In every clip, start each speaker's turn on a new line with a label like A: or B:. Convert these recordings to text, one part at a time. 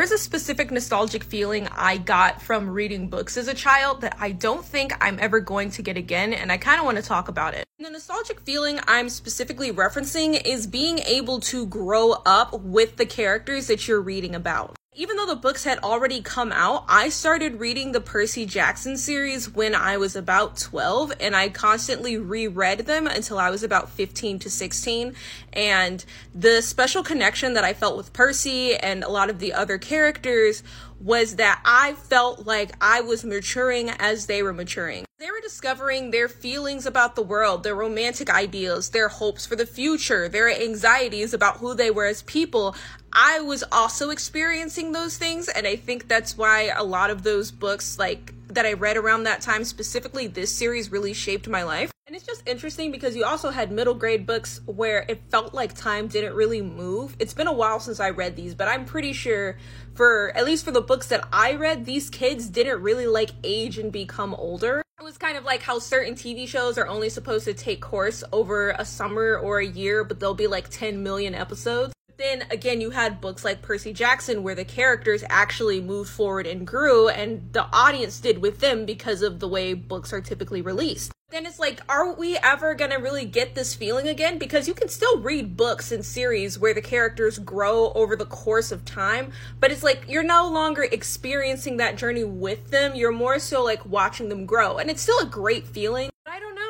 A: There's a specific nostalgic feeling I got from reading books as a child that I don't think I'm ever going to get again, and I kind of want to talk about it. The nostalgic feeling I'm specifically referencing is being able to grow up with the characters that you're reading about. Even though the books had already come out, I started reading the Percy Jackson series when I was about 12 and I constantly reread them until I was about 15 to 16. And the special connection that I felt with Percy and a lot of the other characters was that I felt like I was maturing as they were maturing. Discovering their feelings about the world, their romantic ideals, their hopes for the future, their anxieties about who they were as people. I was also experiencing those things, and I think that's why a lot of those books, like that I read around that time, specifically this series, really shaped my life. And it's just interesting because you also had middle grade books where it felt like time didn't really move. It's been a while since I read these, but I'm pretty sure for at least for the books that I read, these kids didn't really like age and become older. Was kind of like how certain TV shows are only supposed to take course over a summer or a year, but there'll be like 10 million episodes then again you had books like Percy Jackson where the characters actually moved forward and grew and the audience did with them because of the way books are typically released. Then it's like, are we ever gonna really get this feeling again? Because you can still read books and series where the characters grow over the course of time, but it's like you're no longer experiencing that journey with them, you're more so like watching them grow. And it's still a great feeling.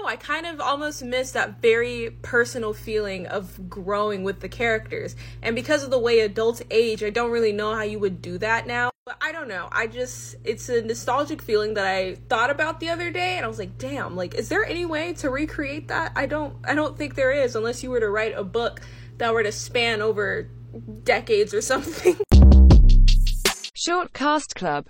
A: I know. I kind of almost miss that very personal feeling of growing with the characters. And because of the way adults age, I don't really know how you would do that now. But I don't know. I just, it's a nostalgic feeling that I thought about the other day and I was like, damn, like, is there any way to recreate that? I don't, I don't think there is unless you were to write a book that were to span over decades or something.
B: Short Cast Club